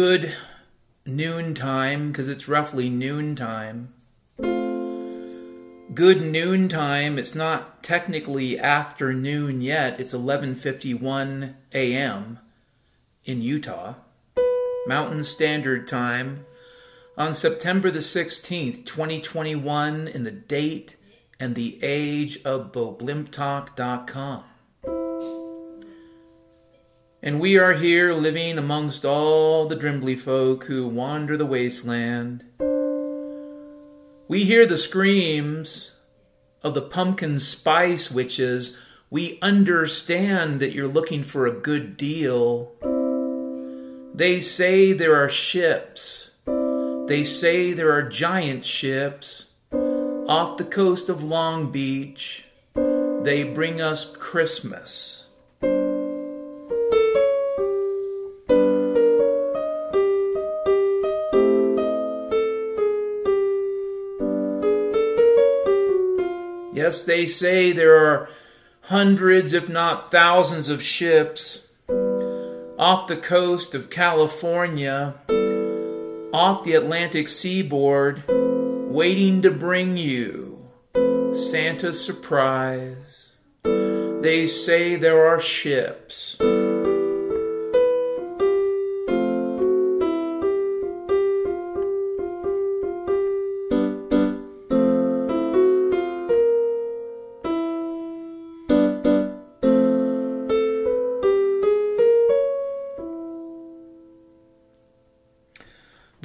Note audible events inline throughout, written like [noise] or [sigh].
good noontime because it's roughly noontime. Good noontime. It's not technically afternoon yet. It's 11:51 a.m. in Utah. Mountain Standard Time on September the 16th, 2021 in the date and the age of BoBlimpTalk.com. And we are here living amongst all the Drimbly folk who wander the wasteland. We hear the screams of the pumpkin spice witches. We understand that you're looking for a good deal. They say there are ships. They say there are giant ships off the coast of Long Beach. They bring us Christmas. Yes, they say there are hundreds, if not thousands, of ships off the coast of California, off the Atlantic seaboard, waiting to bring you Santa's surprise. They say there are ships.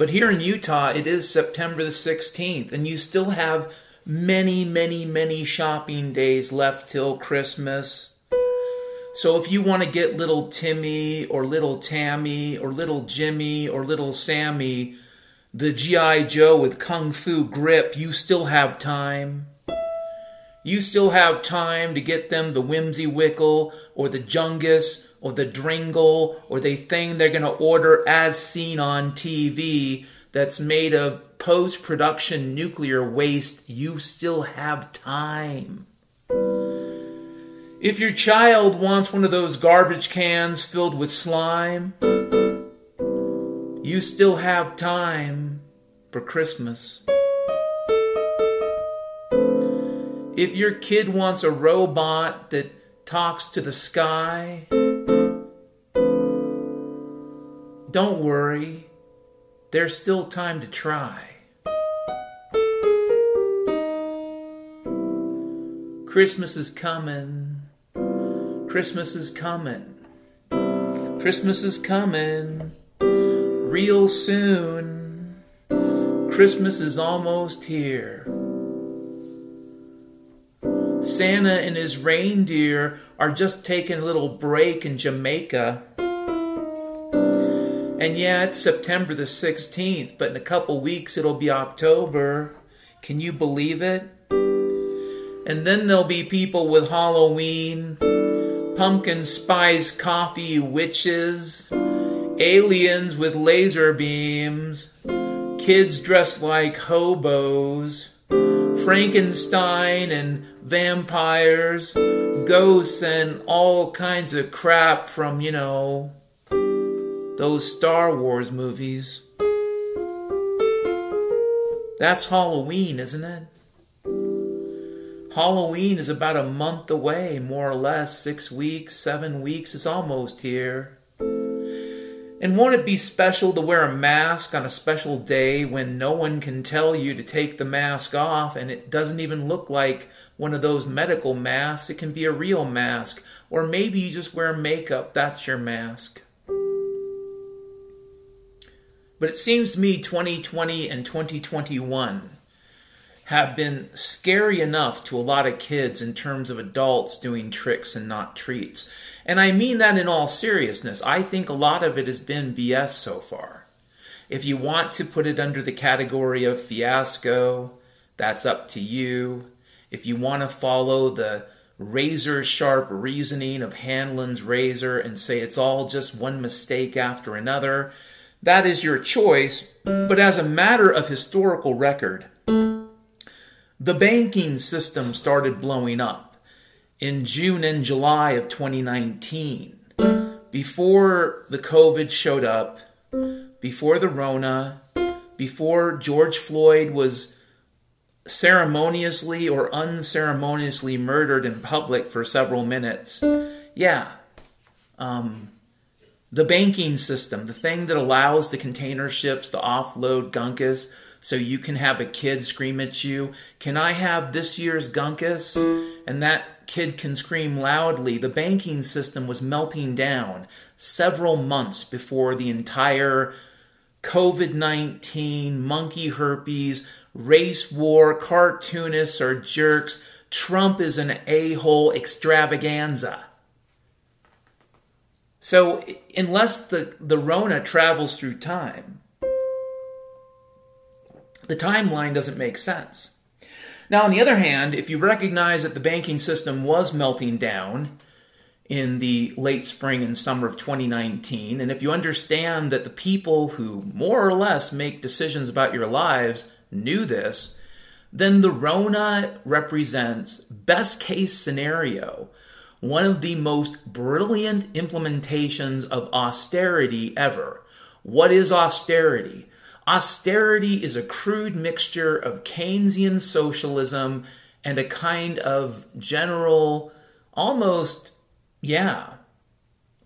But here in Utah, it is September the 16th, and you still have many, many, many shopping days left till Christmas. So if you want to get little Timmy or little Tammy or little Jimmy or little Sammy the G.I. Joe with Kung Fu grip, you still have time. You still have time to get them the Whimsy Wickle or the Jungus or the Dringle or the thing they're going to order as seen on TV that's made of post production nuclear waste. You still have time. If your child wants one of those garbage cans filled with slime, you still have time for Christmas. If your kid wants a robot that talks to the sky, don't worry, there's still time to try. Christmas is coming. Christmas is coming. Christmas is coming real soon. Christmas is almost here. Santa and his reindeer are just taking a little break in Jamaica. And yeah, it's September the 16th, but in a couple weeks it'll be October. Can you believe it? And then there'll be people with Halloween, pumpkin spice coffee witches, aliens with laser beams, kids dressed like hobos, Frankenstein and vampires, ghosts, and all kinds of crap from, you know, those Star Wars movies. That's Halloween, isn't it? Halloween is about a month away, more or less, six weeks, seven weeks, it's almost here. And won't it be special to wear a mask on a special day when no one can tell you to take the mask off and it doesn't even look like one of those medical masks? It can be a real mask. Or maybe you just wear makeup, that's your mask. But it seems to me 2020 and 2021 have been scary enough to a lot of kids in terms of adults doing tricks and not treats. And I mean that in all seriousness. I think a lot of it has been BS so far. If you want to put it under the category of fiasco, that's up to you. If you want to follow the razor sharp reasoning of Hanlon's razor and say it's all just one mistake after another, that is your choice. But as a matter of historical record, the banking system started blowing up in June and July of 2019. Before the COVID showed up, before the Rona, before George Floyd was ceremoniously or unceremoniously murdered in public for several minutes. Yeah. Um, the banking system, the thing that allows the container ships to offload gunkus so you can have a kid scream at you, Can I have this year's gunkus? And that kid can scream loudly. The banking system was melting down several months before the entire COVID 19, monkey herpes, race war, cartoonists are jerks, Trump is an a hole extravaganza. So, unless the, the Rona travels through time, the timeline doesn't make sense. Now, on the other hand, if you recognize that the banking system was melting down in the late spring and summer of 2019, and if you understand that the people who more or less make decisions about your lives knew this, then the Rona represents best case scenario, one of the most brilliant implementations of austerity ever. What is austerity? Austerity is a crude mixture of Keynesian socialism and a kind of general, almost, yeah,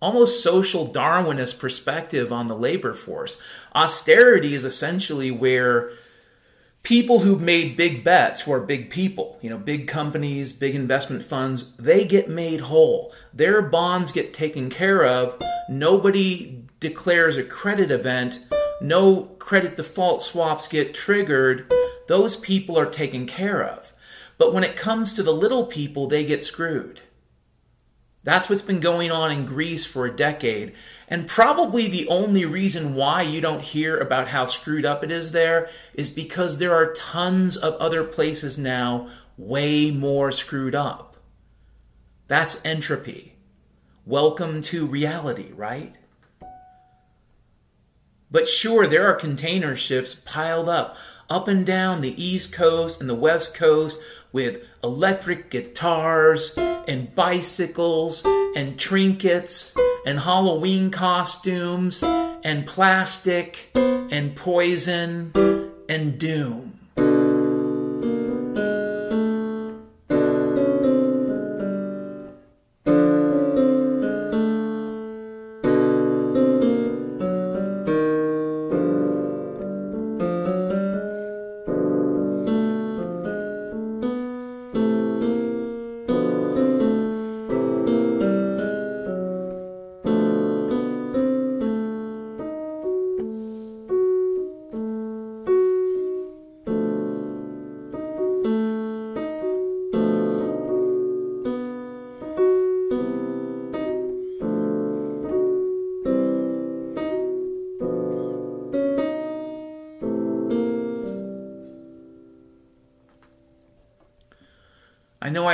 almost social Darwinist perspective on the labor force. Austerity is essentially where people who've made big bets, who are big people, you know, big companies, big investment funds, they get made whole. Their bonds get taken care of. Nobody declares a credit event no credit default swaps get triggered, those people are taken care of. But when it comes to the little people, they get screwed. That's what's been going on in Greece for a decade. And probably the only reason why you don't hear about how screwed up it is there is because there are tons of other places now way more screwed up. That's entropy. Welcome to reality, right? But sure, there are container ships piled up up and down the East Coast and the West Coast with electric guitars and bicycles and trinkets and Halloween costumes and plastic and poison and doom.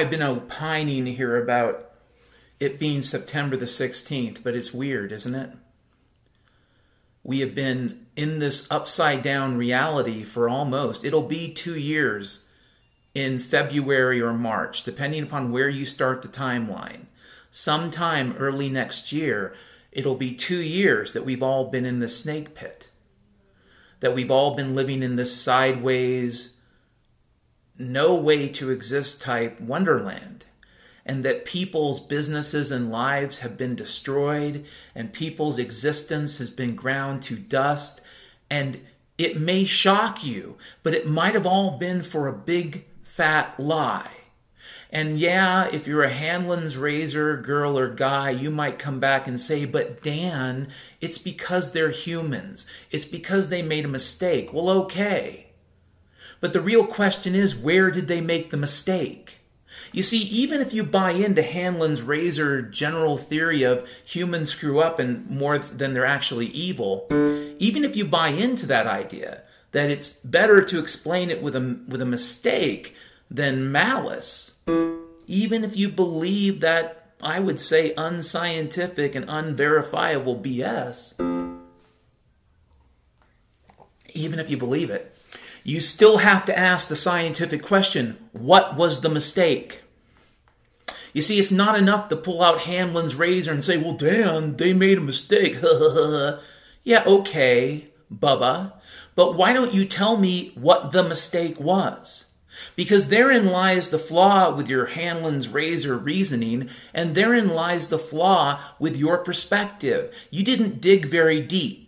I've been opining here about it being September the 16th, but it's weird, isn't it? We have been in this upside down reality for almost, it'll be two years in February or March, depending upon where you start the timeline. Sometime early next year, it'll be two years that we've all been in the snake pit, that we've all been living in this sideways, no way to exist type wonderland and that people's businesses and lives have been destroyed and people's existence has been ground to dust and it may shock you but it might have all been for a big fat lie and yeah, if you're a Hanlon's razor girl or guy, you might come back and say, but Dan, it's because they're humans. It's because they made a mistake. Well, okay. But the real question is where did they make the mistake? You see, even if you buy into Hanlon's razor general theory of humans screw up and more than they're actually evil, even if you buy into that idea that it's better to explain it with a, with a mistake than malice, even if you believe that, I would say, unscientific and unverifiable BS, even if you believe it, you still have to ask the scientific question what was the mistake? You see, it's not enough to pull out Hanlon's razor and say, well, Dan, they made a mistake. [laughs] yeah, okay, Bubba, but why don't you tell me what the mistake was? Because therein lies the flaw with your Hanlon's razor reasoning, and therein lies the flaw with your perspective. You didn't dig very deep.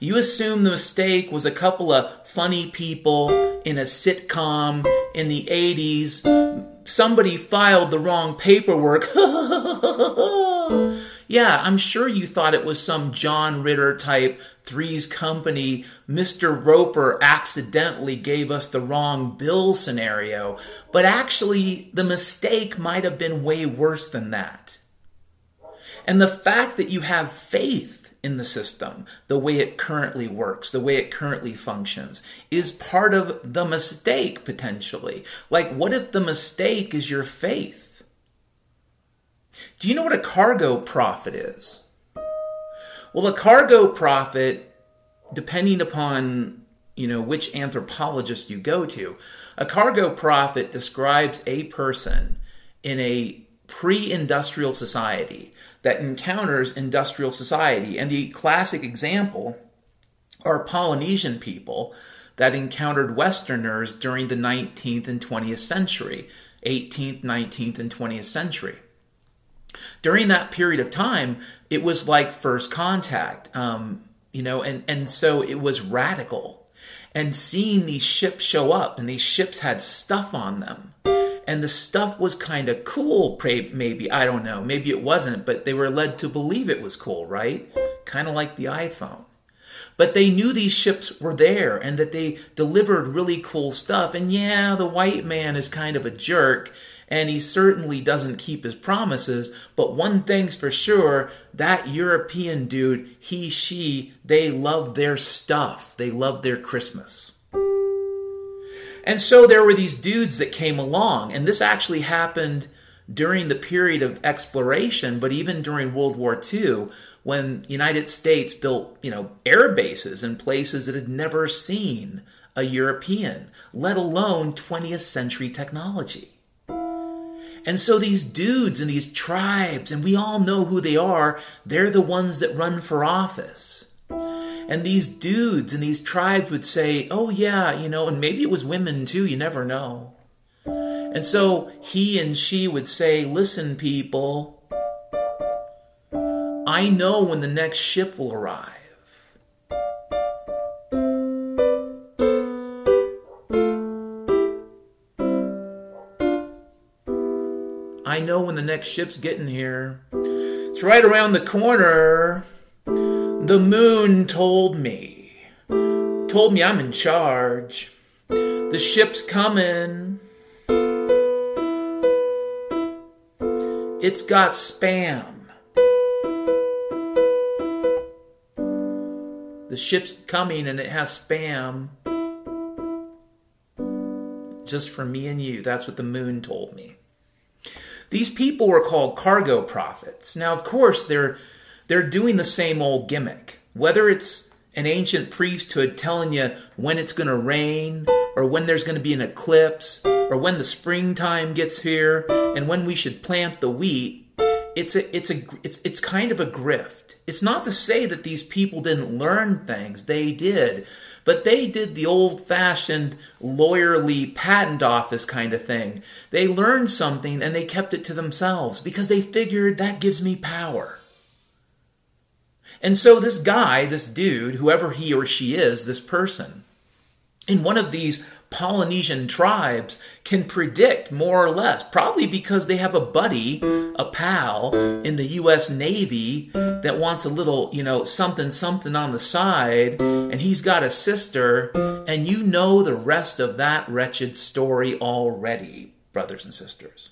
You assume the mistake was a couple of funny people in a sitcom in the 80s. Somebody filed the wrong paperwork. [laughs] Yeah, I'm sure you thought it was some John Ritter type Three's Company, Mr. Roper accidentally gave us the wrong bill scenario, but actually, the mistake might have been way worse than that. And the fact that you have faith in the system, the way it currently works, the way it currently functions, is part of the mistake potentially. Like, what if the mistake is your faith? Do you know what a cargo prophet is? Well, a cargo prophet, depending upon you know which anthropologist you go to, a cargo prophet describes a person in a pre-industrial society that encounters industrial society. And the classic example are Polynesian people that encountered Westerners during the 19th and 20th century, 18th, 19th, and 20th century during that period of time, it was like first contact, um, you know, and, and so it was radical. And seeing these ships show up, and these ships had stuff on them, and the stuff was kind of cool, maybe, I don't know, maybe it wasn't, but they were led to believe it was cool, right? Kind of like the iPhone. But they knew these ships were there and that they delivered really cool stuff. And yeah, the white man is kind of a jerk and he certainly doesn't keep his promises. But one thing's for sure that European dude, he, she, they love their stuff, they love their Christmas. And so there were these dudes that came along, and this actually happened during the period of exploration, but even during World War II, when United States built, you know, air bases in places that had never seen a European, let alone 20th century technology. And so these dudes and these tribes, and we all know who they are, they're the ones that run for office. And these dudes and these tribes would say, oh, yeah, you know, and maybe it was women too, you never know. And so he and she would say, listen, people, I know when the next ship will arrive. I know when the next ship's getting here. It's right around the corner. The moon told me. Told me I'm in charge. The ship's coming. It's got spam. The ship's coming and it has spam. Just for me and you. That's what the moon told me. These people were called cargo prophets. Now, of course, they're they're doing the same old gimmick. Whether it's an ancient priesthood telling you when it's going to rain, or when there's going to be an eclipse, or when the springtime gets here, and when we should plant the wheat, it's a it's a it's it's kind of a grift. It's not to say that these people didn't learn things; they did, but they did the old-fashioned lawyerly patent office kind of thing. They learned something and they kept it to themselves because they figured that gives me power. And so this guy, this dude, whoever he or she is, this person, in one of these Polynesian tribes can predict more or less, probably because they have a buddy, a pal in the US Navy that wants a little, you know, something something on the side, and he's got a sister, and you know the rest of that wretched story already, brothers and sisters.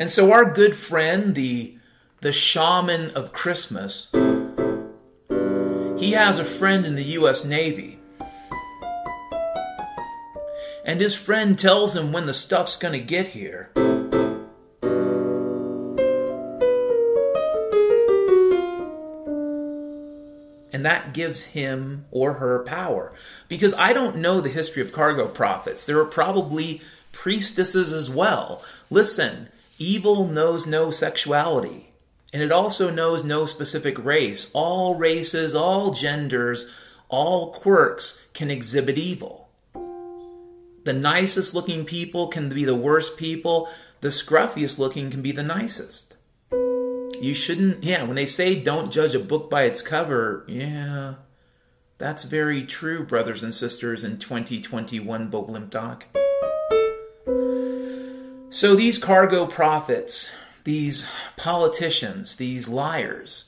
And so our good friend, the the shaman of Christmas, he has a friend in the U.S. Navy. And his friend tells him when the stuff's going to get here. And that gives him or her power. Because I don't know the history of cargo prophets. There are probably priestesses as well. Listen, evil knows no sexuality. And it also knows no specific race. All races, all genders, all quirks can exhibit evil. The nicest looking people can be the worst people. The scruffiest looking can be the nicest. You shouldn't, yeah, when they say don't judge a book by its cover, yeah, that's very true, brothers and sisters, in 2021 Boglimtok. So these cargo prophets, these politicians, these liars,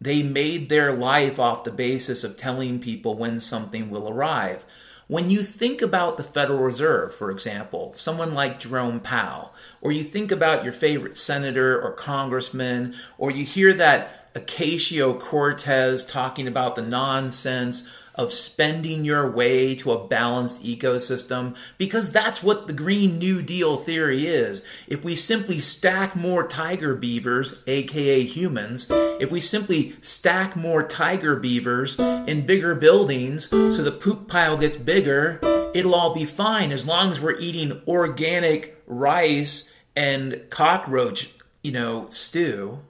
they made their life off the basis of telling people when something will arrive. When you think about the Federal Reserve, for example, someone like Jerome Powell, or you think about your favorite senator or congressman, or you hear that Ocasio Cortez talking about the nonsense of spending your way to a balanced ecosystem because that's what the Green New Deal theory is. If we simply stack more tiger beavers, aka humans, if we simply stack more tiger beavers in bigger buildings so the poop pile gets bigger, it'll all be fine as long as we're eating organic rice and cockroach, you know, stew.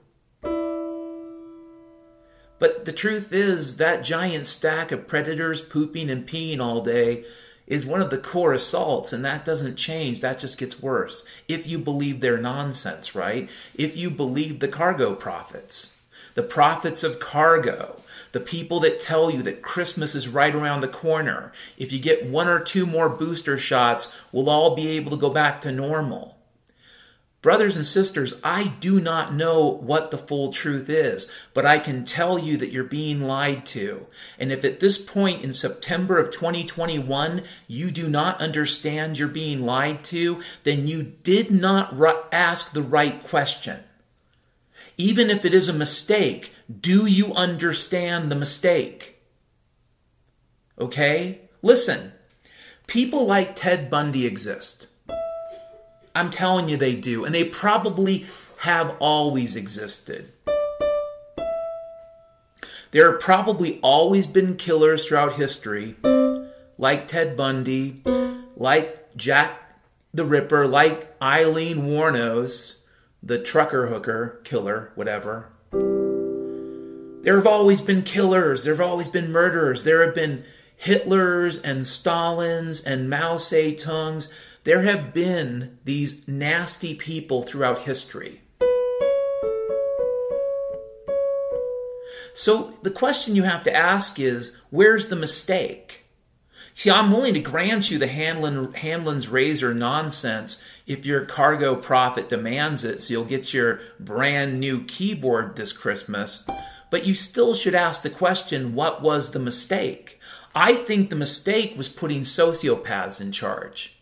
But the truth is, that giant stack of predators pooping and peeing all day is one of the core assaults, and that doesn't change. That just gets worse. If you believe their nonsense, right? If you believe the cargo prophets, the prophets of cargo, the people that tell you that Christmas is right around the corner, if you get one or two more booster shots, we'll all be able to go back to normal. Brothers and sisters, I do not know what the full truth is, but I can tell you that you're being lied to. And if at this point in September of 2021 you do not understand you're being lied to, then you did not ask the right question. Even if it is a mistake, do you understand the mistake? Okay? Listen, people like Ted Bundy exist. I'm telling you they do. And they probably have always existed. There have probably always been killers throughout history, like Ted Bundy, like Jack the Ripper, like Eileen Wuornos, the trucker hooker killer, whatever. There have always been killers, there have always been murderers, there have been Hitlers and Stalins and Mao Zedongs. There have been these nasty people throughout history. So the question you have to ask is where's the mistake? See, I'm willing to grant you the Hanlon's razor nonsense if your cargo prophet demands it, so you'll get your brand new keyboard this Christmas. But you still should ask the question what was the mistake? I think the mistake was putting sociopaths in charge.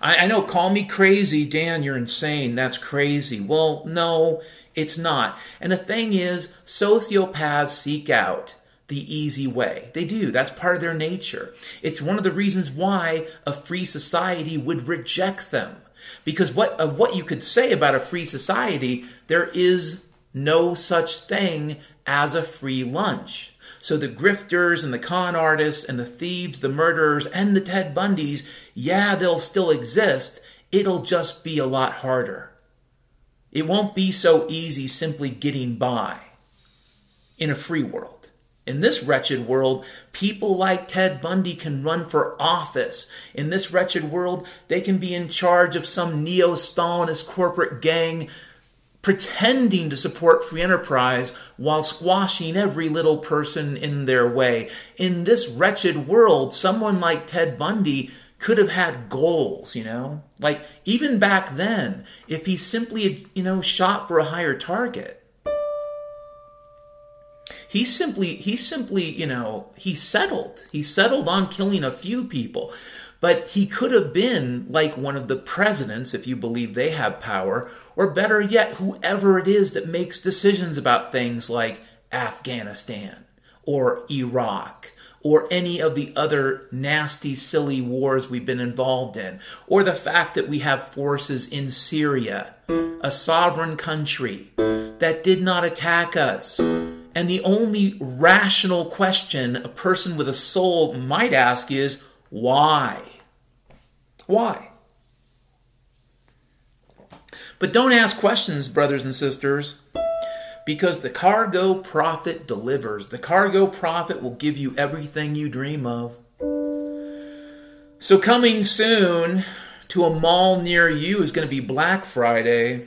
I, I know, call me crazy, Dan, you're insane. That's crazy. Well, no, it's not. And the thing is, sociopaths seek out the easy way. They do. That's part of their nature. It's one of the reasons why a free society would reject them. Because what of what you could say about a free society, there is no such thing as a free lunch. So the grifters and the con artists and the thieves, the murderers, and the Ted Bundys, yeah, they'll still exist. It'll just be a lot harder. It won't be so easy simply getting by in a free world. In this wretched world, people like Ted Bundy can run for office. In this wretched world, they can be in charge of some neo Stalinist corporate gang pretending to support free enterprise while squashing every little person in their way. In this wretched world, someone like Ted Bundy could have had goals, you know? Like, even back then, if he simply, had, you know, shot for a higher target. He simply, he simply, you know, he settled. He settled on killing a few people. But he could have been like one of the presidents, if you believe they have power, or better yet, whoever it is that makes decisions about things like Afghanistan or Iraq or any of the other nasty, silly wars we've been involved in, or the fact that we have forces in Syria, a sovereign country that did not attack us. And the only rational question a person with a soul might ask is, why? Why? But don't ask questions, brothers and sisters. because the cargo prophet delivers. The cargo prophet will give you everything you dream of. So, coming soon to a mall near you is going to be Black Friday.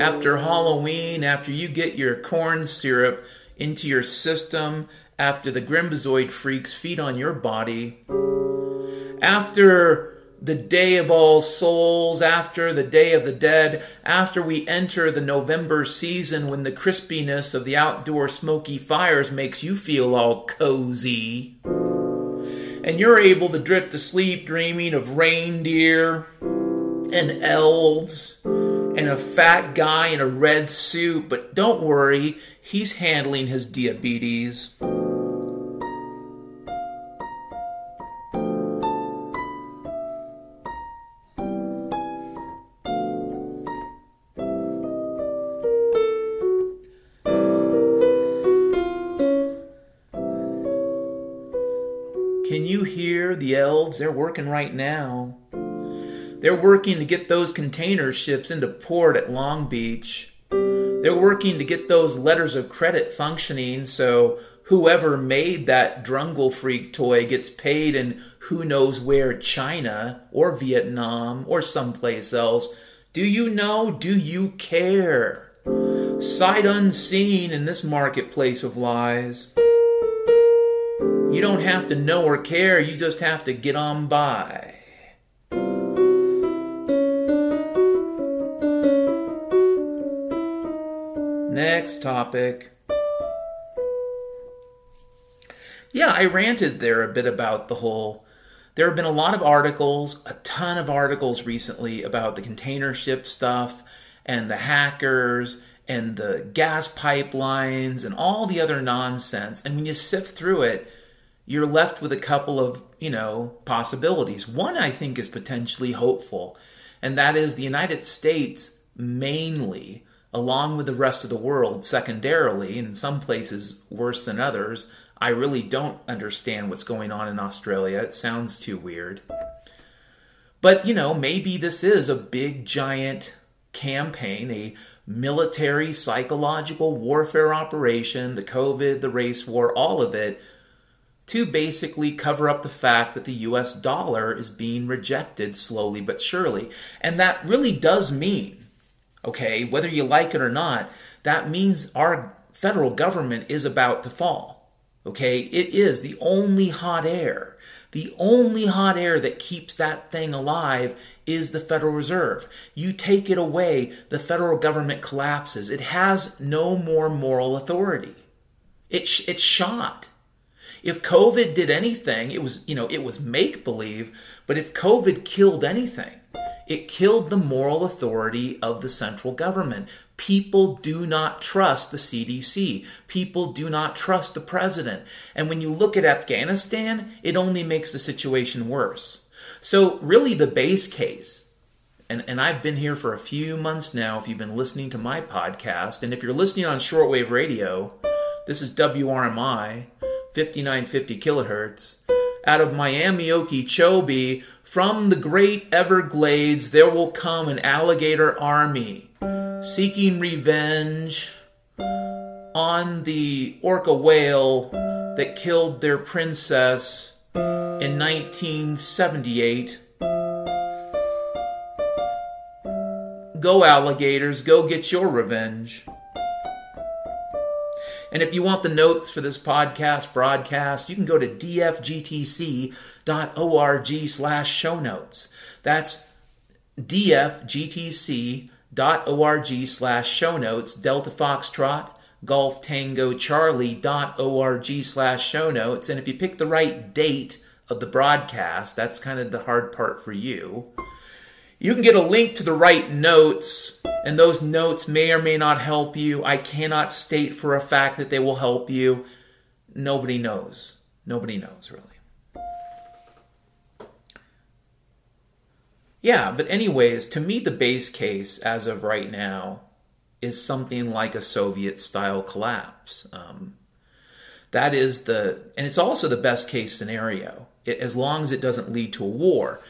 After Halloween, after you get your corn syrup into your system, after the Grimbazoid freaks feed on your body, after the Day of All Souls, after the Day of the Dead, after we enter the November season when the crispiness of the outdoor smoky fires makes you feel all cozy. And you're able to drift to sleep dreaming of reindeer and elves and a fat guy in a red suit, but don't worry, he's handling his diabetes. They're working right now. They're working to get those container ships into port at Long Beach. They're working to get those letters of credit functioning so whoever made that Drungle Freak toy gets paid in who knows where China or Vietnam or someplace else. Do you know? Do you care? Sight unseen in this marketplace of lies. You don't have to know or care, you just have to get on by. Next topic. Yeah, I ranted there a bit about the whole. There have been a lot of articles, a ton of articles recently about the container ship stuff and the hackers and the gas pipelines and all the other nonsense. And when you sift through it, you're left with a couple of, you know, possibilities. One I think is potentially hopeful, and that is the United States mainly, along with the rest of the world, secondarily, in some places worse than others. I really don't understand what's going on in Australia. It sounds too weird. But, you know, maybe this is a big, giant campaign, a military, psychological warfare operation, the COVID, the race war, all of it to basically cover up the fact that the US dollar is being rejected slowly but surely. And that really does mean, okay, whether you like it or not, that means our federal government is about to fall. Okay, it is the only hot air. The only hot air that keeps that thing alive is the Federal Reserve. You take it away, the federal government collapses. It has no more moral authority. It, it's shot. If COVID did anything, it was, you know, it was make believe, but if COVID killed anything, it killed the moral authority of the central government. People do not trust the CDC. People do not trust the president. And when you look at Afghanistan, it only makes the situation worse. So, really, the base case, and, and I've been here for a few months now, if you've been listening to my podcast, and if you're listening on shortwave radio, this is WRMI. 5950 kilohertz. Out of Miami Okeechobee, from the great Everglades, there will come an alligator army seeking revenge on the orca whale that killed their princess in 1978. Go, alligators, go get your revenge. And if you want the notes for this podcast broadcast, you can go to dfgtc.org slash show notes. That's dfgtc.org slash show notes, Delta Foxtrot, Golf Tango Charlie.org slash show notes. And if you pick the right date of the broadcast, that's kind of the hard part for you. You can get a link to the right notes, and those notes may or may not help you. I cannot state for a fact that they will help you. Nobody knows. Nobody knows, really. Yeah, but, anyways, to me, the base case as of right now is something like a Soviet style collapse. Um, that is the, and it's also the best case scenario, it, as long as it doesn't lead to a war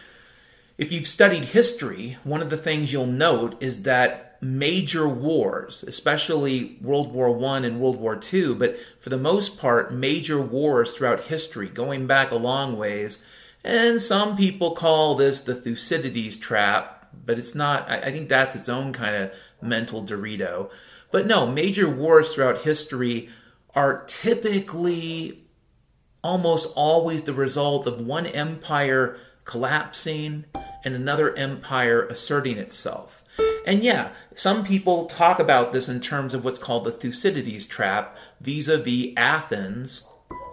If you've studied history, one of the things you'll note is that major wars, especially World War I and World War II, but for the most part, major wars throughout history, going back a long ways, and some people call this the Thucydides trap, but it's not, I think that's its own kind of mental Dorito. But no, major wars throughout history are typically almost always the result of one empire collapsing and another empire asserting itself. And yeah, some people talk about this in terms of what's called the Thucydides trap vis a vis Athens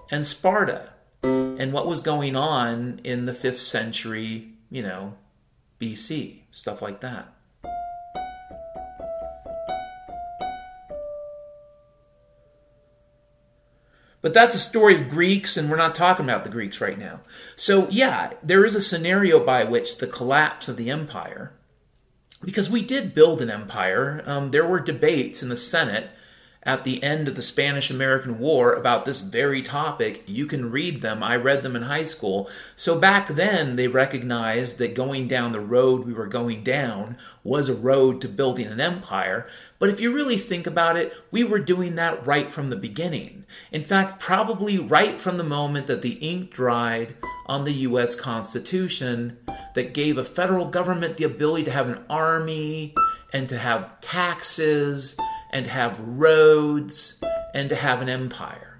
and Sparta and what was going on in the 5th century, you know, BC, stuff like that. But that's the story of Greeks, and we're not talking about the Greeks right now. So, yeah, there is a scenario by which the collapse of the empire, because we did build an empire, um, there were debates in the Senate at the end of the Spanish American War about this very topic. You can read them. I read them in high school. So back then, they recognized that going down the road we were going down was a road to building an empire. But if you really think about it, we were doing that right from the beginning. In fact, probably right from the moment that the ink dried on the U.S. Constitution that gave a federal government the ability to have an army and to have taxes and to have roads and to have an empire.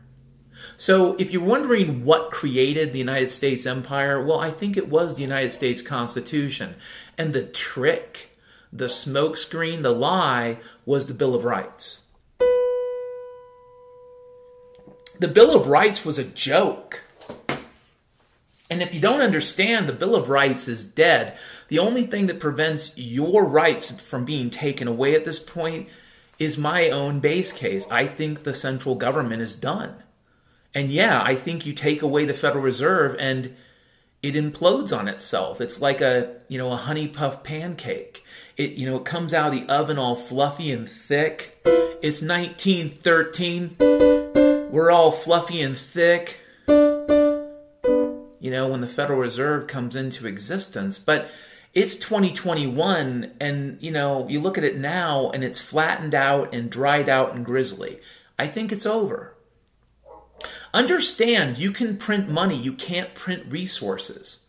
So, if you're wondering what created the United States empire, well, I think it was the United States Constitution. And the trick, the smokescreen, the lie was the Bill of Rights. The Bill of Rights was a joke. And if you don't understand, the Bill of Rights is dead. The only thing that prevents your rights from being taken away at this point is my own base case. I think the central government is done. And yeah, I think you take away the Federal Reserve and it implodes on itself. It's like a, you know, a honey puff pancake. It, you know, it comes out of the oven all fluffy and thick. It's 1913. We're all fluffy and thick. You know, when the Federal Reserve comes into existence. But it's 2021 and you know you look at it now and it's flattened out and dried out and grisly. I think it's over. Understand you can print money you can't print resources.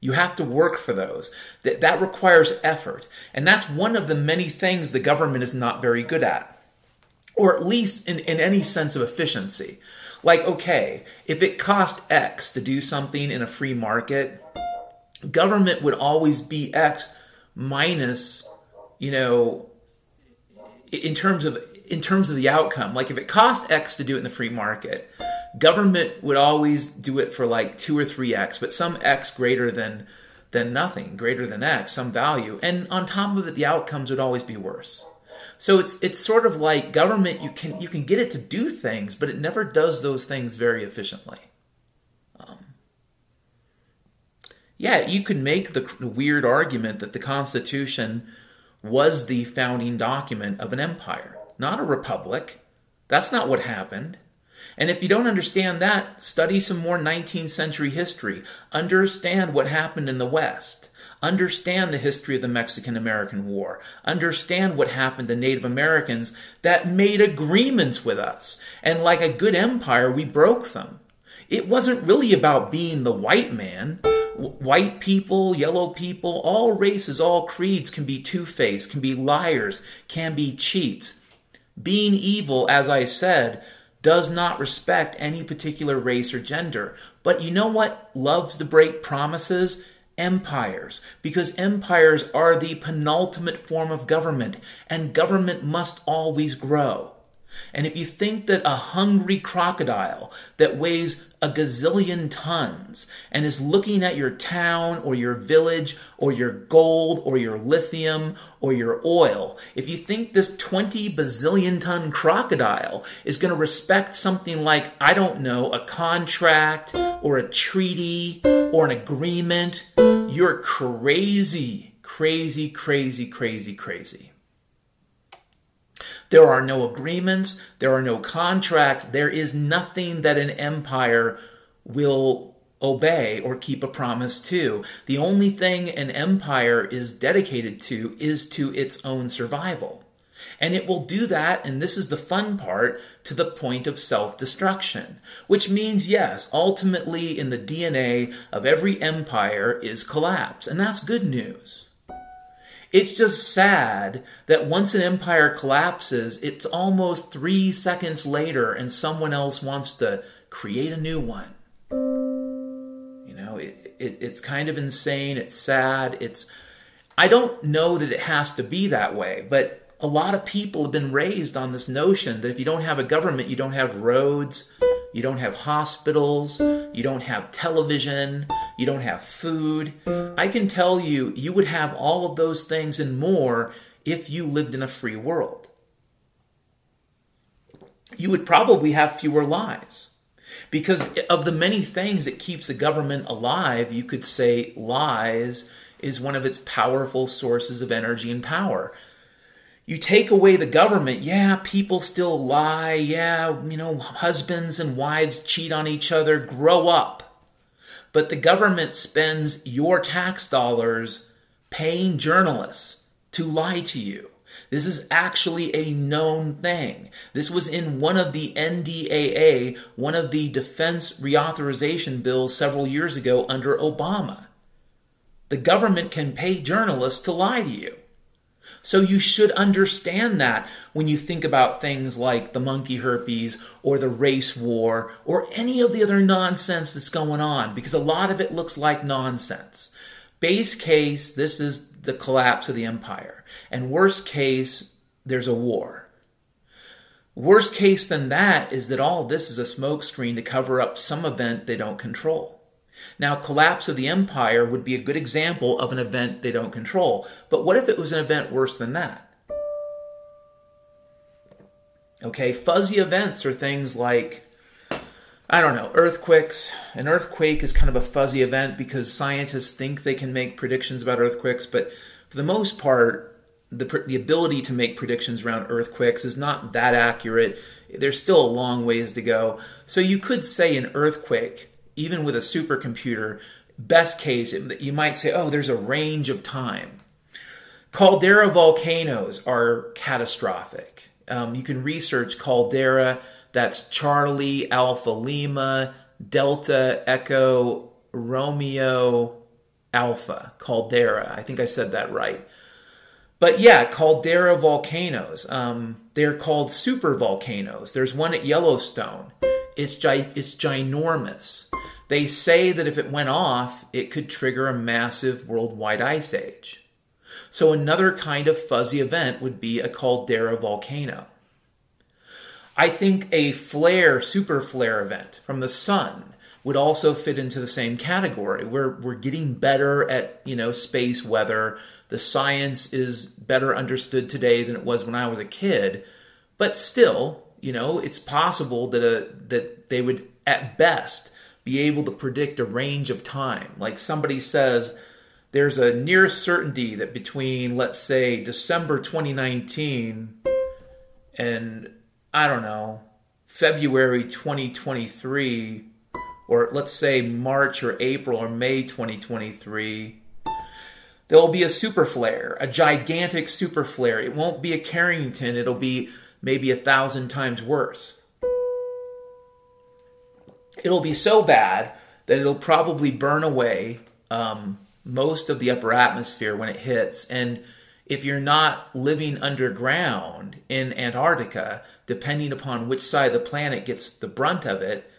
You have to work for those. That, that requires effort. And that's one of the many things the government is not very good at or at least in, in any sense of efficiency. Like okay if it cost x to do something in a free market government would always be X minus, you know, in terms of in terms of the outcome. Like if it cost X to do it in the free market, government would always do it for like two or three X, but some X greater than than nothing, greater than X, some value. And on top of it, the outcomes would always be worse. So it's it's sort of like government you can you can get it to do things, but it never does those things very efficiently. Yeah, you could make the weird argument that the Constitution was the founding document of an empire, not a republic. That's not what happened. And if you don't understand that, study some more 19th century history. Understand what happened in the West. Understand the history of the Mexican American War. Understand what happened to Native Americans that made agreements with us. And like a good empire, we broke them. It wasn't really about being the white man white people, yellow people, all races, all creeds can be two faced, can be liars, can be cheats. Being evil, as I said, does not respect any particular race or gender. But you know what loves to break promises? Empires. Because empires are the penultimate form of government, and government must always grow. And if you think that a hungry crocodile that weighs a gazillion tons and is looking at your town or your village or your gold or your lithium or your oil, if you think this 20 bazillion ton crocodile is going to respect something like, I don't know, a contract or a treaty or an agreement, you're crazy, crazy, crazy, crazy, crazy. There are no agreements, there are no contracts, there is nothing that an empire will obey or keep a promise to. The only thing an empire is dedicated to is to its own survival. And it will do that, and this is the fun part, to the point of self destruction. Which means, yes, ultimately in the DNA of every empire is collapse. And that's good news. It's just sad that once an empire collapses, it's almost three seconds later and someone else wants to create a new one. You know, it, it, it's kind of insane. It's sad. It's, I don't know that it has to be that way, but a lot of people have been raised on this notion that if you don't have a government, you don't have roads, you don't have hospitals, you don't have television, you don't have food. I can tell you, you would have all of those things and more if you lived in a free world. You would probably have fewer lies. Because of the many things that keeps the government alive, you could say lies is one of its powerful sources of energy and power you take away the government, yeah, people still lie. Yeah, you know, husbands and wives cheat on each other. Grow up. But the government spends your tax dollars paying journalists to lie to you. This is actually a known thing. This was in one of the NDAA, one of the defense reauthorization bills several years ago under Obama. The government can pay journalists to lie to you. So you should understand that when you think about things like the monkey herpes or the race war or any of the other nonsense that's going on, because a lot of it looks like nonsense. Base case, this is the collapse of the empire. And worst case, there's a war. Worst case than that is that all this is a smokescreen to cover up some event they don't control. Now, collapse of the empire would be a good example of an event they don't control. But what if it was an event worse than that? Okay, fuzzy events are things like, I don't know, earthquakes. An earthquake is kind of a fuzzy event because scientists think they can make predictions about earthquakes, but for the most part, the, the ability to make predictions around earthquakes is not that accurate. There's still a long ways to go. So you could say an earthquake even with a supercomputer, best case, you might say, oh, there's a range of time. Caldera volcanoes are catastrophic. Um, you can research caldera, that's Charlie, Alpha Lima, Delta, Echo, Romeo, Alpha, caldera. I think I said that right. But yeah, caldera volcanoes. Um, they're called super volcanoes. There's one at Yellowstone. It's, gi- it's ginormous. They say that if it went off, it could trigger a massive worldwide ice age. So, another kind of fuzzy event would be a caldera volcano. I think a flare, super flare event from the sun would also fit into the same category. We're, we're getting better at, you know, space weather. The science is better understood today than it was when I was a kid. But still, you know, it's possible that a, that they would at best be able to predict a range of time. Like somebody says, there's a near certainty that between, let's say, December 2019 and, I don't know, February 2023, or let's say March or April or May 2023, there will be a super flare, a gigantic super flare. It won't be a Carrington, it'll be maybe a thousand times worse. It'll be so bad that it'll probably burn away um, most of the upper atmosphere when it hits. And if you're not living underground in Antarctica, depending upon which side of the planet gets the brunt of it,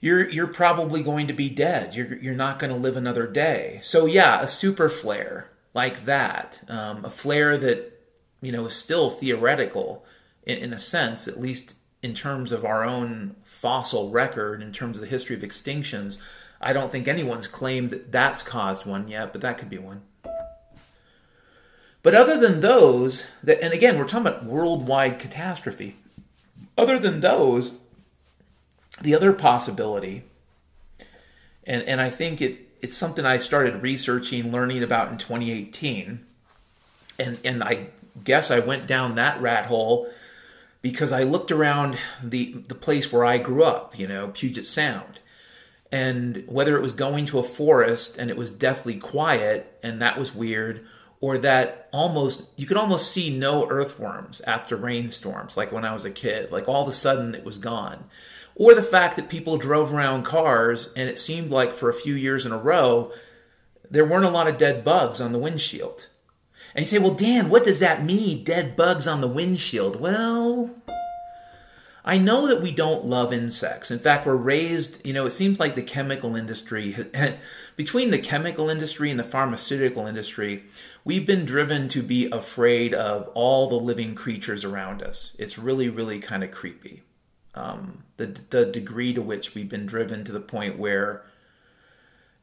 you're you're probably going to be dead. You're you're not going to live another day. So yeah, a super flare like that, um, a flare that you know still theoretical in, in a sense, at least in terms of our own fossil record, in terms of the history of extinctions. I don't think anyone's claimed that that's caused one yet, but that could be one. But other than those, that, and again, we're talking about worldwide catastrophe. Other than those, the other possibility, and, and I think it, it's something I started researching, learning about in 2018, and, and I guess I went down that rat hole because I looked around the the place where I grew up, you know, Puget Sound, and whether it was going to a forest and it was deathly quiet and that was weird or that almost you could almost see no earthworms after rainstorms like when i was a kid like all of a sudden it was gone. Or the fact that people drove around cars and it seemed like for a few years in a row there weren't a lot of dead bugs on the windshield and you say well dan what does that mean dead bugs on the windshield well I know that we don't love insects. In fact, we're raised, you know, it seems like the chemical industry, [laughs] between the chemical industry and the pharmaceutical industry, we've been driven to be afraid of all the living creatures around us. It's really, really kind of creepy. Um, the, the degree to which we've been driven to the point where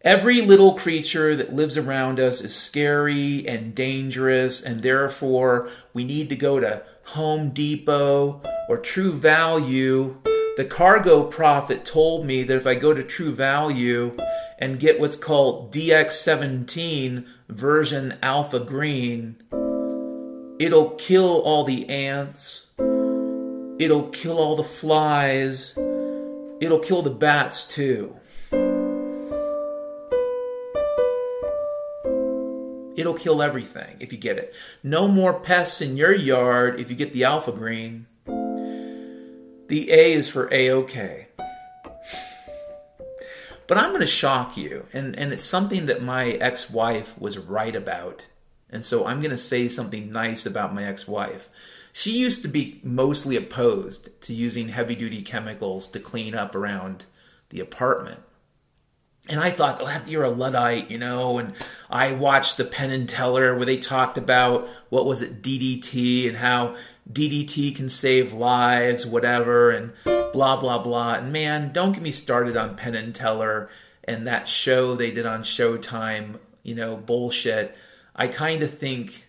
Every little creature that lives around us is scary and dangerous, and therefore we need to go to Home Depot or True Value. The cargo prophet told me that if I go to True Value and get what's called DX17 version alpha green, it'll kill all the ants, it'll kill all the flies, it'll kill the bats too. It'll kill everything if you get it. No more pests in your yard if you get the alpha green. The A is for A OK. But I'm going to shock you, and, and it's something that my ex wife was right about. And so I'm going to say something nice about my ex wife. She used to be mostly opposed to using heavy duty chemicals to clean up around the apartment and I thought, oh, you're a Luddite, you know. And I watched the Penn and Teller where they talked about what was it, DDT, and how DDT can save lives, whatever, and blah, blah, blah. And man, don't get me started on Penn and Teller and that show they did on Showtime, you know, bullshit. I kind of think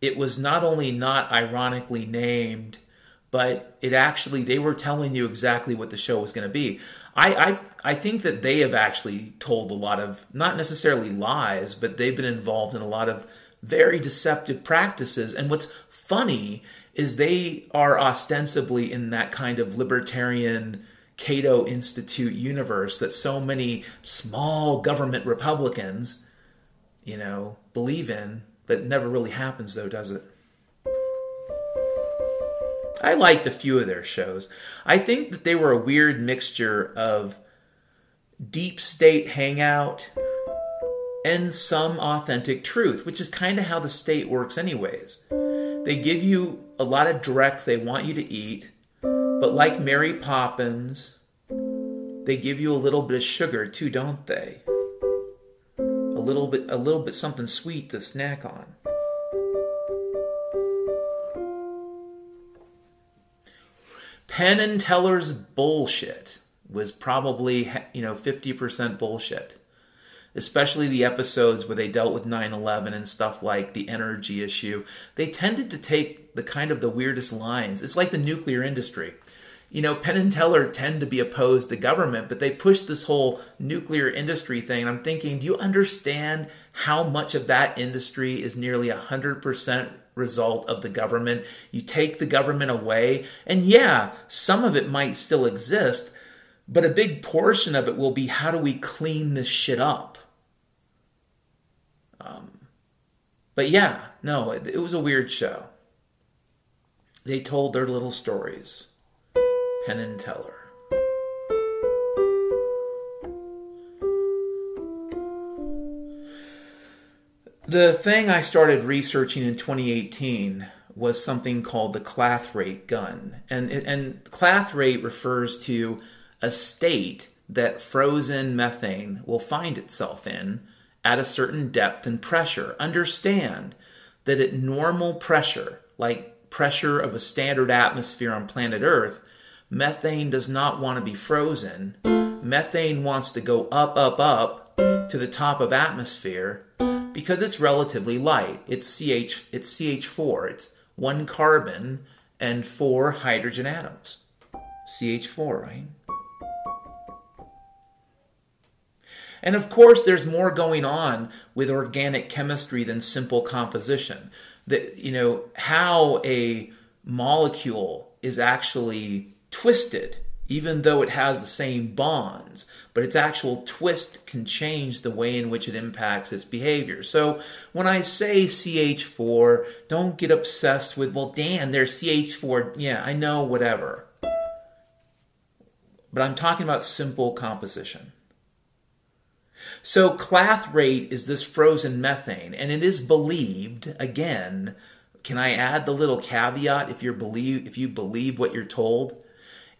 it was not only not ironically named, but it actually, they were telling you exactly what the show was going to be. I, I I think that they have actually told a lot of not necessarily lies, but they've been involved in a lot of very deceptive practices. And what's funny is they are ostensibly in that kind of libertarian Cato Institute universe that so many small government Republicans, you know, believe in, but never really happens though, does it? I liked a few of their shows. I think that they were a weird mixture of deep state hangout and some authentic truth, which is kind of how the state works, anyways. They give you a lot of direct they want you to eat, but like Mary Poppins, they give you a little bit of sugar too, don't they? A little bit, a little bit something sweet to snack on. Penn and Teller's bullshit was probably, you know, 50% bullshit. Especially the episodes where they dealt with 9 11 and stuff like the energy issue. They tended to take the kind of the weirdest lines. It's like the nuclear industry. You know, Penn and Teller tend to be opposed to government, but they push this whole nuclear industry thing. I'm thinking, do you understand how much of that industry is nearly 100% result of the government. You take the government away, and yeah, some of it might still exist, but a big portion of it will be how do we clean this shit up? Um, but yeah, no, it, it was a weird show. They told their little stories. Penn and Teller. The thing I started researching in 2018 was something called the clathrate gun. And, and clathrate refers to a state that frozen methane will find itself in at a certain depth and pressure. Understand that at normal pressure, like pressure of a standard atmosphere on planet Earth, methane does not want to be frozen. Methane wants to go up, up, up to the top of atmosphere because it's relatively light. It's CH it's CH4. It's one carbon and four hydrogen atoms. CH4, right? And of course, there's more going on with organic chemistry than simple composition. That you know how a molecule is actually twisted even though it has the same bonds, but its actual twist can change the way in which it impacts its behavior. So when I say CH4, don't get obsessed with, well, Dan, there's CH4. Yeah, I know, whatever. But I'm talking about simple composition. So clathrate is this frozen methane, and it is believed, again, can I add the little caveat if you believe if you believe what you're told?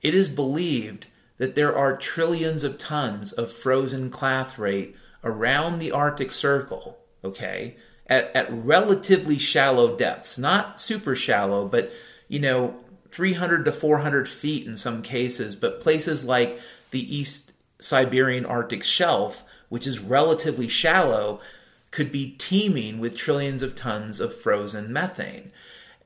It is believed that there are trillions of tons of frozen clathrate around the Arctic Circle, okay, at, at relatively shallow depths, not super shallow, but, you know, 300 to 400 feet in some cases, but places like the East Siberian Arctic Shelf, which is relatively shallow, could be teeming with trillions of tons of frozen methane.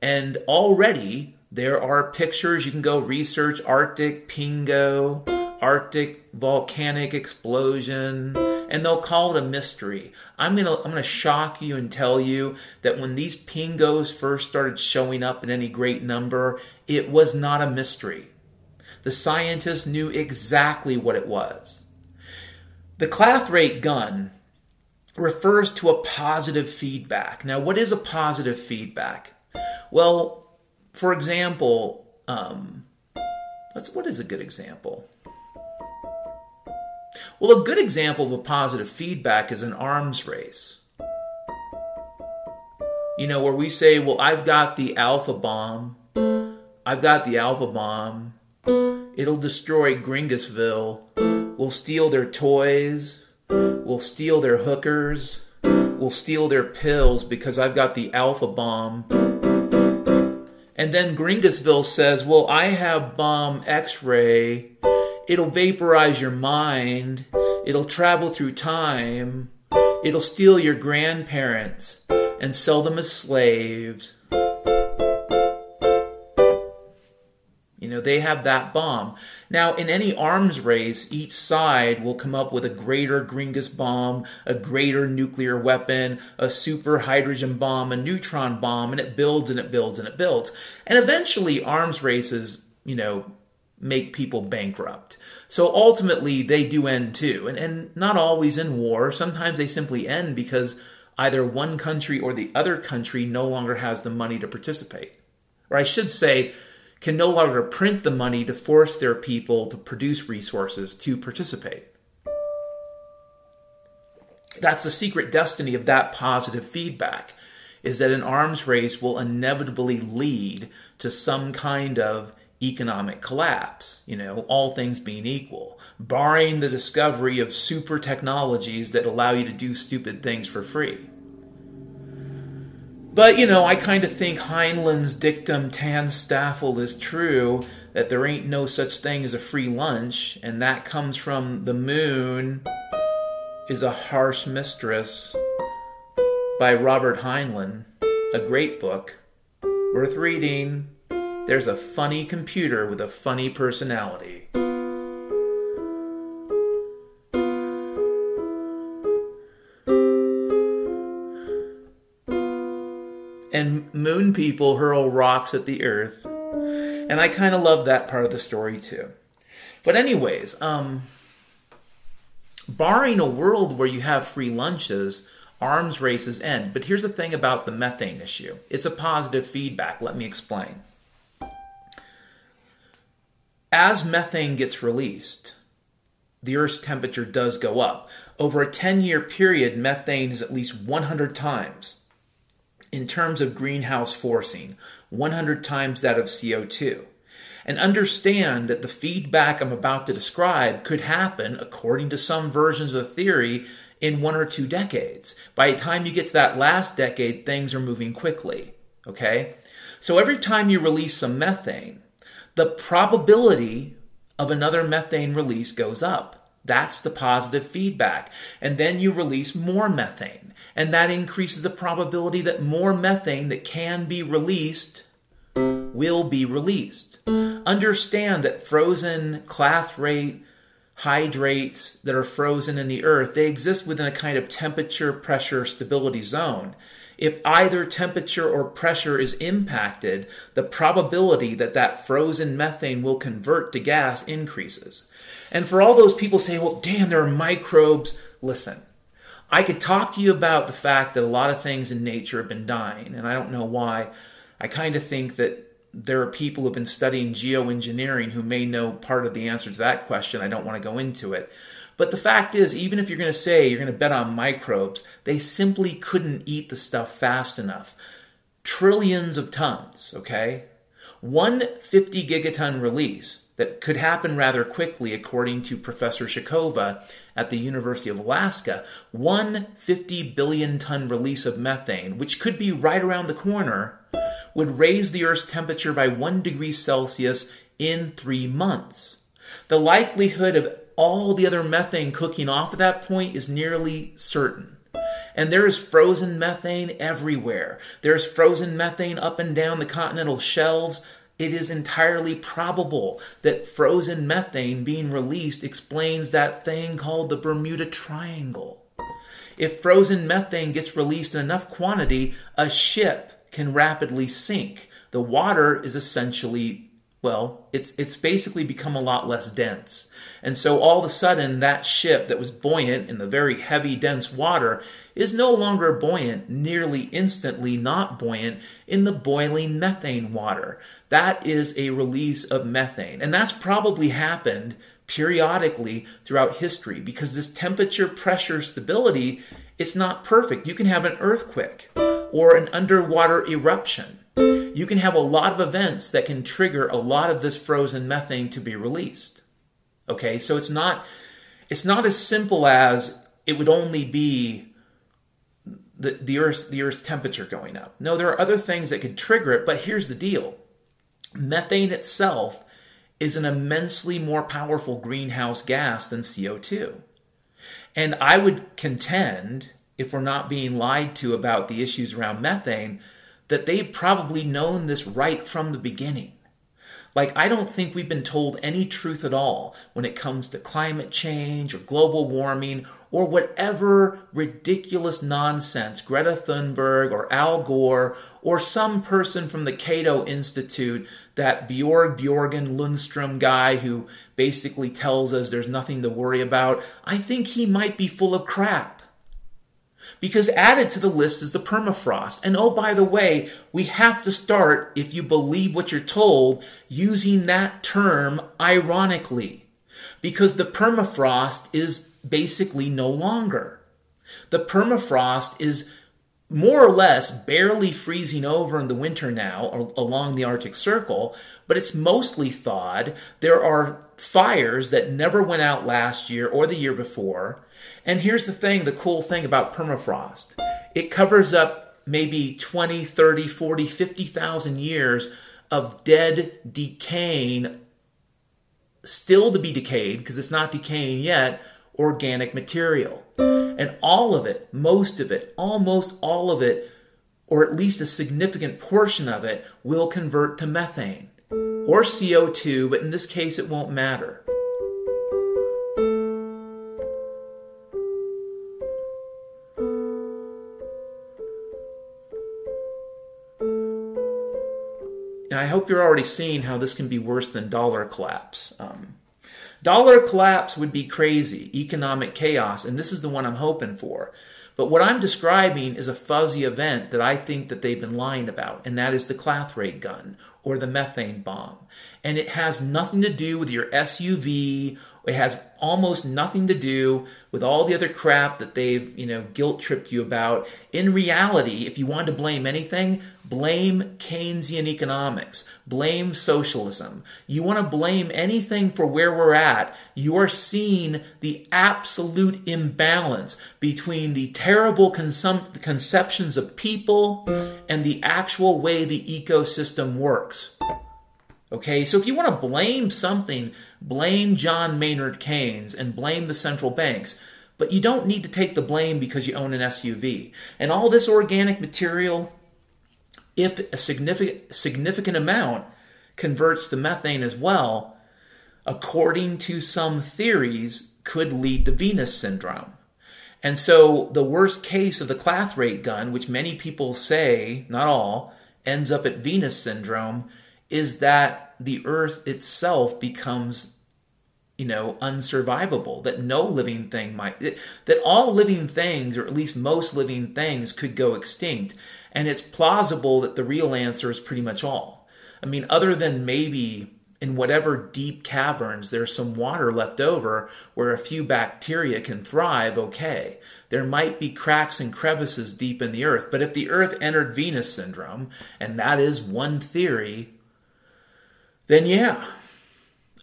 And already there are pictures you can go research Arctic Pingo, Arctic volcanic explosion, and they'll call it a mystery. I'm gonna I'm gonna shock you and tell you that when these pingos first started showing up in any great number, it was not a mystery. The scientists knew exactly what it was. The clathrate gun refers to a positive feedback. Now, what is a positive feedback? Well, for example, um, let's, what is a good example? Well, a good example of a positive feedback is an arms race. You know, where we say, well, I've got the alpha bomb. I've got the alpha bomb. It'll destroy Gringosville. We'll steal their toys. We'll steal their hookers. We'll steal their pills because I've got the alpha bomb and then Gringosville says, Well, I have bomb x ray. It'll vaporize your mind. It'll travel through time. It'll steal your grandparents and sell them as slaves. You know, they have that bomb. Now, in any arms race, each side will come up with a greater Gringus bomb, a greater nuclear weapon, a super hydrogen bomb, a neutron bomb, and it builds and it builds and it builds. And eventually, arms races, you know, make people bankrupt. So ultimately, they do end too. And, and not always in war. Sometimes they simply end because either one country or the other country no longer has the money to participate. Or I should say, can no longer print the money to force their people to produce resources to participate. That's the secret destiny of that positive feedback is that an arms race will inevitably lead to some kind of economic collapse, you know, all things being equal, barring the discovery of super technologies that allow you to do stupid things for free. But, you know, I kind of think Heinlein's dictum TANSTAAFL is true that there ain't no such thing as a free lunch, and that comes from The Moon is a Harsh Mistress by Robert Heinlein, a great book, worth reading. There's a funny computer with a funny personality. And moon people hurl rocks at the earth. And I kind of love that part of the story too. But anyways, um barring a world where you have free lunches, arms races end. But here's the thing about the methane issue. It's a positive feedback. Let me explain. As methane gets released, the Earth's temperature does go up. Over a 10 year period, methane is at least 100 times in terms of greenhouse forcing, 100 times that of CO2. And understand that the feedback I'm about to describe could happen, according to some versions of the theory, in one or two decades. By the time you get to that last decade, things are moving quickly. Okay? So every time you release some methane, the probability of another methane release goes up. That's the positive feedback. And then you release more methane and that increases the probability that more methane that can be released will be released. Understand that frozen clathrate hydrates that are frozen in the earth, they exist within a kind of temperature pressure stability zone. If either temperature or pressure is impacted, the probability that that frozen methane will convert to gas increases. And for all those people saying, well, damn, there are microbes, listen. I could talk to you about the fact that a lot of things in nature have been dying, and I don't know why. I kind of think that there are people who've been studying geoengineering who may know part of the answer to that question. I don't want to go into it. But the fact is, even if you're going to say you're going to bet on microbes, they simply couldn't eat the stuff fast enough. Trillions of tons, okay? One 50 gigaton release that could happen rather quickly, according to Professor Shakhova at the University of Alaska, one 50 billion ton release of methane, which could be right around the corner, would raise the Earth's temperature by one degree Celsius in three months. The likelihood of all the other methane cooking off at that point is nearly certain. And there is frozen methane everywhere. There's frozen methane up and down the continental shelves. It is entirely probable that frozen methane being released explains that thing called the Bermuda Triangle. If frozen methane gets released in enough quantity, a ship can rapidly sink. The water is essentially well, it's it's basically become a lot less dense. And so all of a sudden that ship that was buoyant in the very heavy dense water is no longer buoyant, nearly instantly not buoyant in the boiling methane water. That is a release of methane. And that's probably happened periodically throughout history because this temperature pressure stability it's not perfect. You can have an earthquake or an underwater eruption you can have a lot of events that can trigger a lot of this frozen methane to be released. Okay, so it's not it's not as simple as it would only be the, the Earth's the Earth's temperature going up. No, there are other things that could trigger it, but here's the deal. Methane itself is an immensely more powerful greenhouse gas than CO2. And I would contend, if we're not being lied to about the issues around methane, that they've probably known this right from the beginning. Like, I don't think we've been told any truth at all when it comes to climate change or global warming or whatever ridiculous nonsense Greta Thunberg or Al Gore or some person from the Cato Institute, that Bjorg Bjorgen Lundstrom guy who basically tells us there's nothing to worry about. I think he might be full of crap. Because added to the list is the permafrost. And oh, by the way, we have to start, if you believe what you're told, using that term ironically. Because the permafrost is basically no longer. The permafrost is more or less barely freezing over in the winter now along the Arctic Circle, but it's mostly thawed. There are fires that never went out last year or the year before. And here's the thing the cool thing about permafrost it covers up maybe 20, 30, 40, 50,000 years of dead, decaying, still to be decayed because it's not decaying yet, organic material. And all of it, most of it, almost all of it, or at least a significant portion of it, will convert to methane or CO2, but in this case it won't matter. I hope you're already seeing how this can be worse than dollar collapse. Um, dollar collapse would be crazy, economic chaos, and this is the one I'm hoping for. But what I'm describing is a fuzzy event that I think that they've been lying about, and that is the Clathrate gun or the methane bomb. And it has nothing to do with your SUV it has almost nothing to do with all the other crap that they've, you know, guilt tripped you about. In reality, if you want to blame anything, blame Keynesian economics, blame socialism. You want to blame anything for where we're at, you are seeing the absolute imbalance between the terrible consum- conceptions of people and the actual way the ecosystem works. Okay, so if you want to blame something, blame John Maynard Keynes and blame the central banks. But you don't need to take the blame because you own an SUV. And all this organic material, if a significant, significant amount converts to methane as well, according to some theories, could lead to Venus syndrome. And so the worst case of the clathrate gun, which many people say, not all, ends up at Venus syndrome, is that the Earth itself becomes you know, unsurvivable, that no living thing might, that all living things, or at least most living things, could go extinct. And it's plausible that the real answer is pretty much all. I mean, other than maybe in whatever deep caverns there's some water left over where a few bacteria can thrive, okay. There might be cracks and crevices deep in the earth, but if the earth entered Venus syndrome, and that is one theory, then yeah,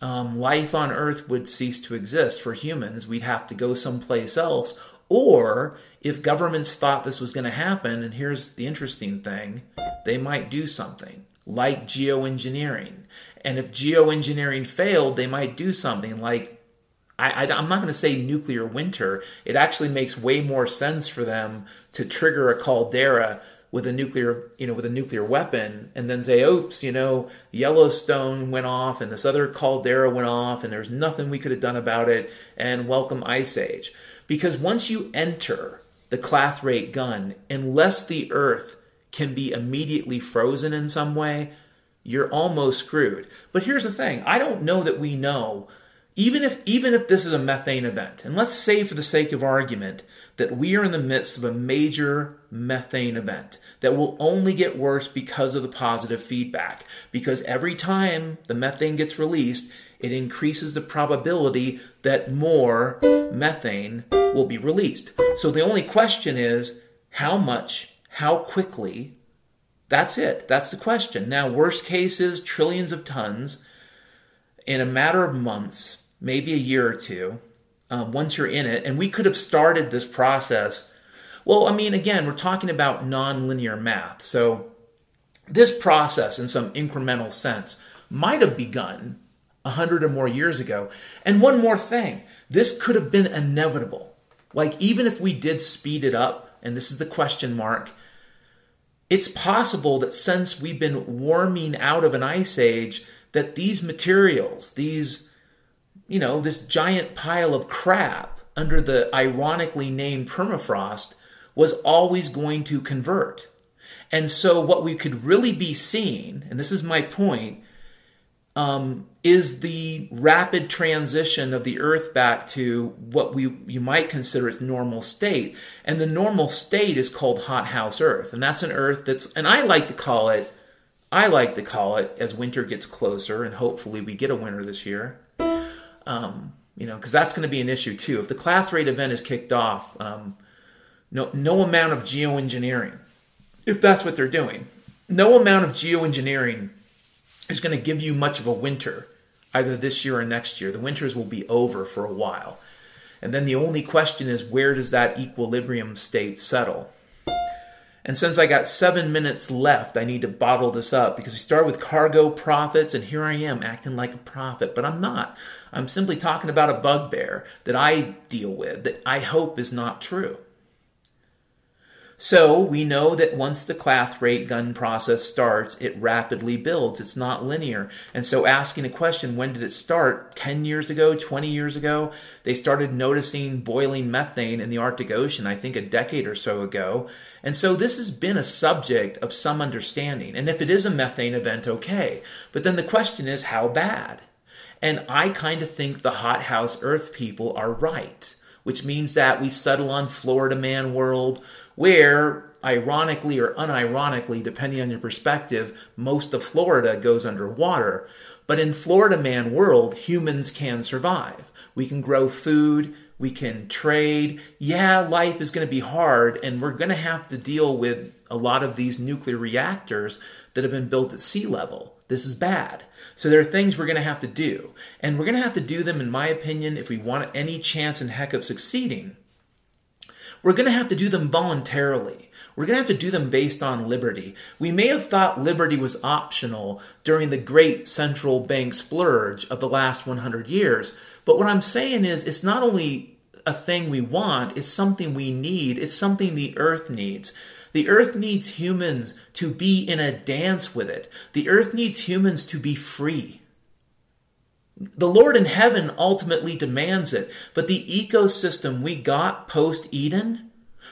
um, life on Earth would cease to exist for humans. We'd have to go someplace else. Or if governments thought this was going to happen, and here's the interesting thing, they might do something like geoengineering. And if geoengineering failed, they might do something like I, am not going to say nuclear winter. It actually makes way more sense for them to trigger a caldera with a nuclear, you know, with a nuclear weapon, and then say, "Oops, you know, Yellowstone went off, and this other caldera went off, and there's nothing we could have done about it," and welcome Ice Age. Because once you enter the clathrate gun, unless the Earth can be immediately frozen in some way, you're almost screwed. But here's the thing: I don't know that we know even if even if this is a methane event and let's say for the sake of argument that we are in the midst of a major methane event that will only get worse because of the positive feedback because every time the methane gets released it increases the probability that more methane will be released so the only question is how much how quickly that's it that's the question now worst case is trillions of tons in a matter of months maybe a year or two, um, once you're in it. And we could have started this process. Well, I mean, again, we're talking about nonlinear math. So this process, in some incremental sense, might have begun a hundred or more years ago. And one more thing this could have been inevitable. Like, even if we did speed it up, and this is the question mark, it's possible that since we've been warming out of an ice age, that these materials, these you know, this giant pile of crap under the ironically named permafrost was always going to convert. And so, what we could really be seeing, and this is my point, um, is the rapid transition of the Earth back to what we you might consider its normal state. And the normal state is called hothouse Earth, and that's an Earth that's, and I like to call it, I like to call it as winter gets closer, and hopefully we get a winter this year. Um, you know, because that's going to be an issue too. If the clathrate event is kicked off, um, no, no amount of geoengineering, if that's what they're doing, no amount of geoengineering is going to give you much of a winter, either this year or next year. The winters will be over for a while. And then the only question is where does that equilibrium state settle? And since I got seven minutes left, I need to bottle this up because we start with cargo prophets, and here I am acting like a prophet, but I'm not. I'm simply talking about a bugbear that I deal with that I hope is not true. So we know that once the clathrate gun process starts, it rapidly builds. It's not linear. And so asking a question, when did it start? 10 years ago, 20 years ago, they started noticing boiling methane in the Arctic Ocean, I think a decade or so ago. And so this has been a subject of some understanding. And if it is a methane event, okay. But then the question is, how bad? And I kind of think the hothouse Earth people are right which means that we settle on Florida man world, where, ironically or unironically, depending on your perspective, most of Florida goes underwater. But in Florida man world, humans can survive. We can grow food, we can trade. Yeah, life is going to be hard, and we're going to have to deal with a lot of these nuclear reactors that have been built at sea level. This is bad. So there are things we're going to have to do. And we're going to have to do them, in my opinion, if we want any chance in heck of succeeding. We're going to have to do them voluntarily. We're going to have to do them based on liberty. We may have thought liberty was optional during the great central bank splurge of the last 100 years. But what I'm saying is, it's not only a thing we want, it's something we need, it's something the earth needs. The earth needs humans to be in a dance with it. The earth needs humans to be free. The Lord in heaven ultimately demands it, but the ecosystem we got post Eden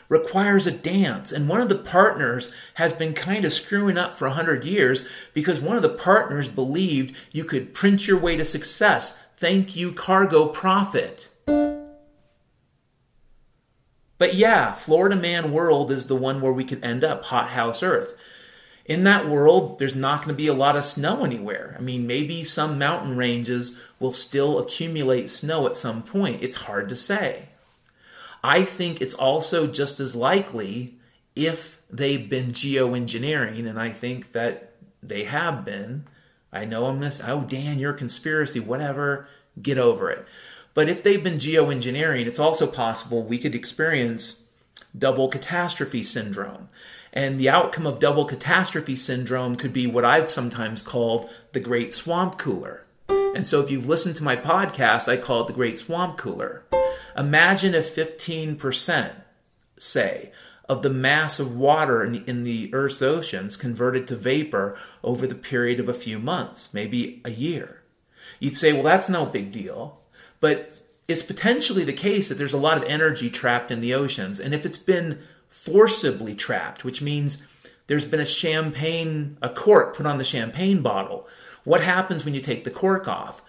requires a dance. And one of the partners has been kind of screwing up for 100 years because one of the partners believed you could print your way to success. Thank you, cargo prophet. But yeah, Florida Man World is the one where we could end up, Hothouse Earth. In that world, there's not going to be a lot of snow anywhere. I mean, maybe some mountain ranges will still accumulate snow at some point. It's hard to say. I think it's also just as likely if they've been geoengineering, and I think that they have been. I know I'm this, oh, Dan, you're a conspiracy, whatever, get over it. But if they've been geoengineering, it's also possible we could experience double catastrophe syndrome. And the outcome of double catastrophe syndrome could be what I've sometimes called the Great Swamp Cooler. And so if you've listened to my podcast, I call it the Great Swamp Cooler. Imagine if 15%, say, of the mass of water in, in the Earth's oceans converted to vapor over the period of a few months, maybe a year. You'd say, well, that's no big deal. But it's potentially the case that there's a lot of energy trapped in the oceans. And if it's been forcibly trapped, which means there's been a champagne, a cork put on the champagne bottle, what happens when you take the cork off?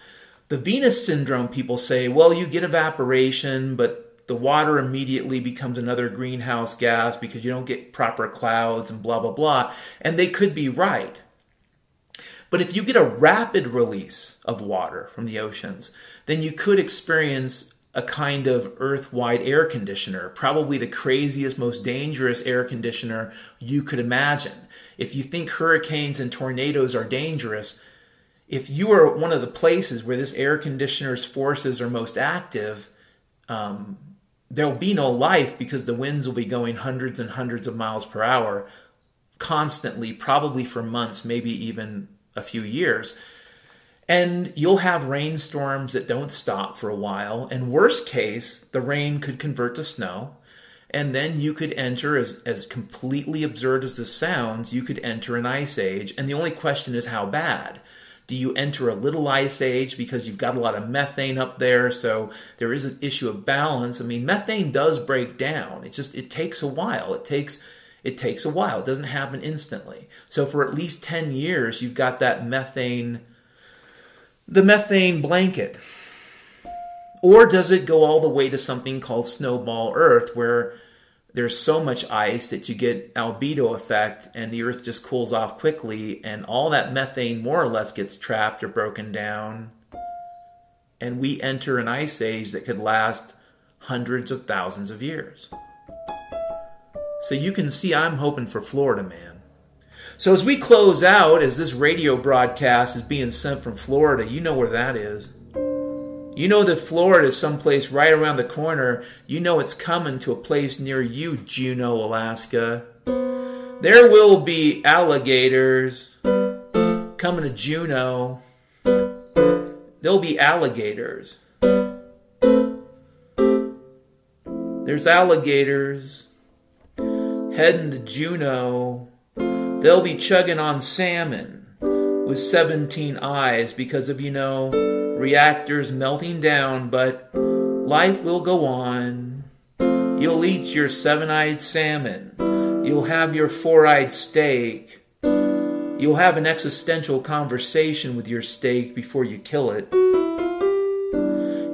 The Venus syndrome people say, well, you get evaporation, but the water immediately becomes another greenhouse gas because you don't get proper clouds and blah, blah, blah. And they could be right. But if you get a rapid release of water from the oceans, then you could experience a kind of earth wide air conditioner, probably the craziest, most dangerous air conditioner you could imagine. If you think hurricanes and tornadoes are dangerous, if you are one of the places where this air conditioner's forces are most active, um, there'll be no life because the winds will be going hundreds and hundreds of miles per hour constantly, probably for months, maybe even a few years. And you'll have rainstorms that don't stop for a while. And worst case, the rain could convert to snow. And then you could enter, as, as completely absurd as this sounds, you could enter an ice age. And the only question is how bad. Do you enter a little ice age because you've got a lot of methane up there? So there is an issue of balance. I mean, methane does break down. It just it takes a while. It takes it takes a while. It doesn't happen instantly. So for at least 10 years, you've got that methane the methane blanket. Or does it go all the way to something called snowball earth where there's so much ice that you get albedo effect and the earth just cools off quickly and all that methane more or less gets trapped or broken down? And we enter an ice age that could last hundreds of thousands of years. So you can see i'm hoping for florida man so as we close out as this radio broadcast is being sent from florida you know where that is you know that Florida is someplace right around the corner. You know it's coming to a place near you, Juneau, Alaska. There will be alligators coming to Juneau. There'll be alligators. There's alligators heading to Juneau. They'll be chugging on salmon with 17 eyes because of, you know, reactors melting down, but life will go on. You'll eat your seven eyed salmon. You'll have your four eyed steak. You'll have an existential conversation with your steak before you kill it.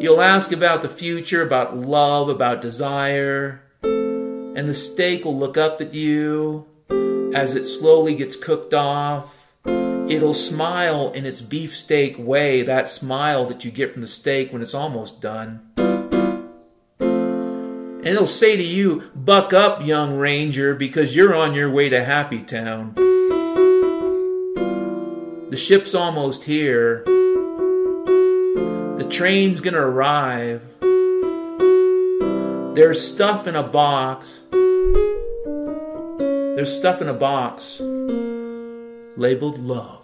You'll ask about the future, about love, about desire, and the steak will look up at you as it slowly gets cooked off It'll smile in its beefsteak way, that smile that you get from the steak when it's almost done. And it'll say to you, Buck up, young ranger, because you're on your way to Happy Town. The ship's almost here. The train's gonna arrive. There's stuff in a box. There's stuff in a box labeled love.